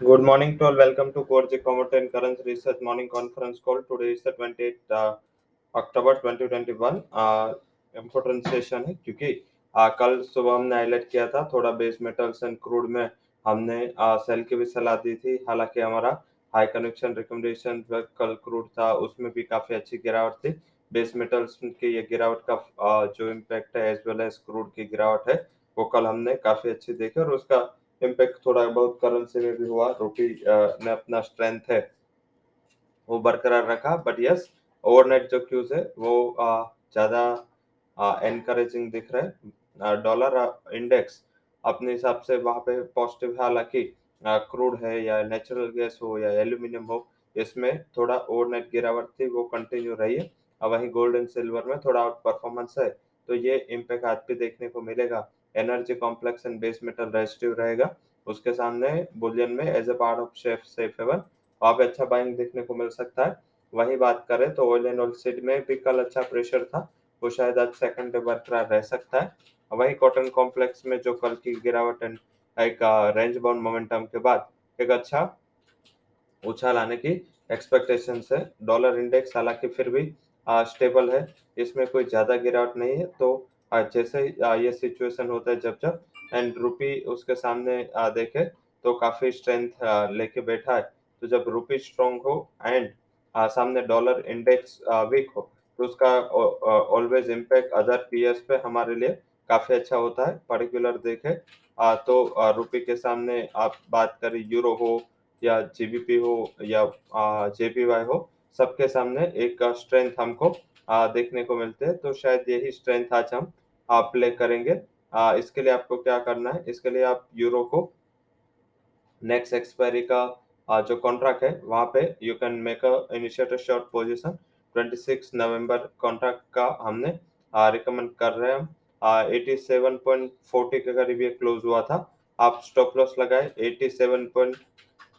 Good morning to all. Welcome to Core Commodity and Currency Research Morning Conference Call. Today is the 28th uh, October 2021 important session है क्योंकि आ, कल सुबह हमने highlight किया था थोड़ा बेस मेटल्स एंड क्रूड में हमने आ, सेल की भी सलाह दी थी हालाँकि हमारा हाई कनेक्शन रिकमेंडेशन कल क्रूड था उसमें भी काफ़ी अच्छी गिरावट थी बेस मेटल्स की ये गिरावट का आ, जो इम्पैक्ट है एज वेल एज क्रूड की गिरावट है वो कल हमने काफ़ी अच्छी देखी और उसका इम्पैक्ट थोड़ा बहुत करेंसी में भी हुआ रूपी ने अपना स्ट्रेंथ है, वो बरकरार रखा बट यस ओवरनाइट जो क्यूज है, वो ज़्यादा एनकरेजिंग दिख रहा है। डॉलर इंडेक्स अपने हिसाब से वहाँ पे पॉजिटिव है, हालाँकि क्रूड है या नेचुरल गैस हो या एल्यूमिनियम हो, इसमें थोड़ा ओवरनाइट गिरावट थी, वो कंटिन्यू रही है। वहीं गोल्ड एंड सिल्वर में थोड़ा आउट परफॉर्मेंस है। तो ये इम्पैक्ट आज भी देखने को मिलेगा। Energy complex and base metal resistive रहेगा। उसके सामने बुलियन में as a part of safe safe haven वहाँ। पे अच्छा बाइंग देखने को मिल सकता है। वही बात करें तो ऑयल एंड ऑयल सीड में भी कल अच्छा प्रेशर था। वो शायद आज सेकंड डे बरकरार रह सकता है। वही कॉटन कॉम्प्लेक्स में जो कल की गिरावट एंड एक रेंज बाउंड मोमेंटम के बाद एक अच्छा उछाल आने की एक्सपेक्टेशन है। डॉलर इंडेक्स हालाँकि फिर भी स्टेबल है। इसमें कोई ज़्यादा गिरावट नहीं है। तो जैसे ये सिचुएशन होता है जब जब एंड रुपी उसके सामने देखे तो काफ़ी स्ट्रेंथ लेके बैठा है। तो जब रुपी स्ट्रॉन्ग हो एंड सामने डॉलर इंडेक्स वीक हो तो उसका ऑलवेज इम्पैक्ट अदर पीएस पे हमारे लिए काफ़ी अच्छा होता है। पर्टिकुलर देखे तो रुपी के सामने आप बात करें यूरो हो, या जीबीपी हो, या जेपीवाई हो सबके सामने एक स्ट्रेंथ हमको देखने को मिलते हैं। तो शायद यही स्ट्रेंथ आज हम आप प्ले करेंगे। इसके लिए आपको क्या करना है? इसके लिए आप यूरो को नेक्स्ट एक्सपायरी का जो कॉन्ट्रैक्ट है, वहाँ पे you can make a initiate short position 26 November contract का हमने रिकमेंड कर रहे हैं हम। एटी सेवन पॉइंट फोर्टी के करीब ये क्लोज हुआ था। आप स्टॉप लॉस लगाए eighty seven point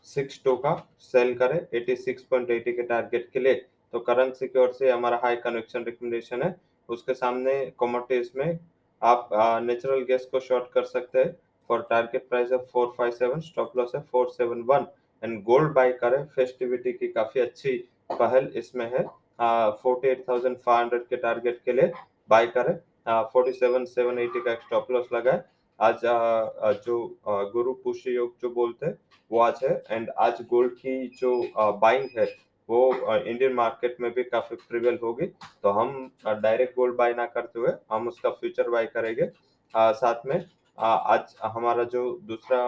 six two का सेल करें। एटी सिक्स पॉइंट एटी के टारगेट के लिए। तो करेंसी की ओर से हमारा हाई कनेक्शन रिकमेंडेशन है। उसके सामने कॉमोडिटीज में आप नेचुरल गैस को शॉर्ट कर सकते हैं। फॉर टारगेट प्राइस है four five seven stop loss है four seven one and gold buy करें। फेस्टिविटी की काफ़ी अच्छी पहल इसमें है। Forty eight thousand five hundred के टारगेट के लिए बाय करें। फोर्टी सेवन सेवन एटी का स्टॉप लॉस लगाए। आज आ, जो गुरु पुष्य योग जो बोलते हैं वो आज है। एंड आज गोल्ड की जो बाइंग है वो इंडियन मार्केट में भी काफ़ी प्रिवेल होगी। तो हम डायरेक्ट गोल्ड बाय ना करते हुए हम उसका फ्यूचर बाय करेंगे। साथ में आज हमारा जो दूसरा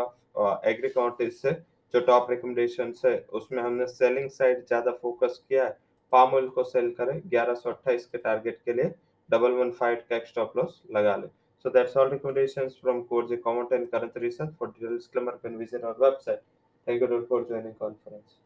एग्री से जो टॉप रिकमेंडेशन है उसमें हमने सेलिंग साइड ज़्यादा फोकस किया है। पाम ऑयल को सेल करें ग्यारह के टारगेट के लिए डबल वन फाइव का स्टॉप लॉस लगा ले। So that's all recommendations from Core Comment and Current Research. For detailed disclaimer, can visit our website. Thank you all for joining conference.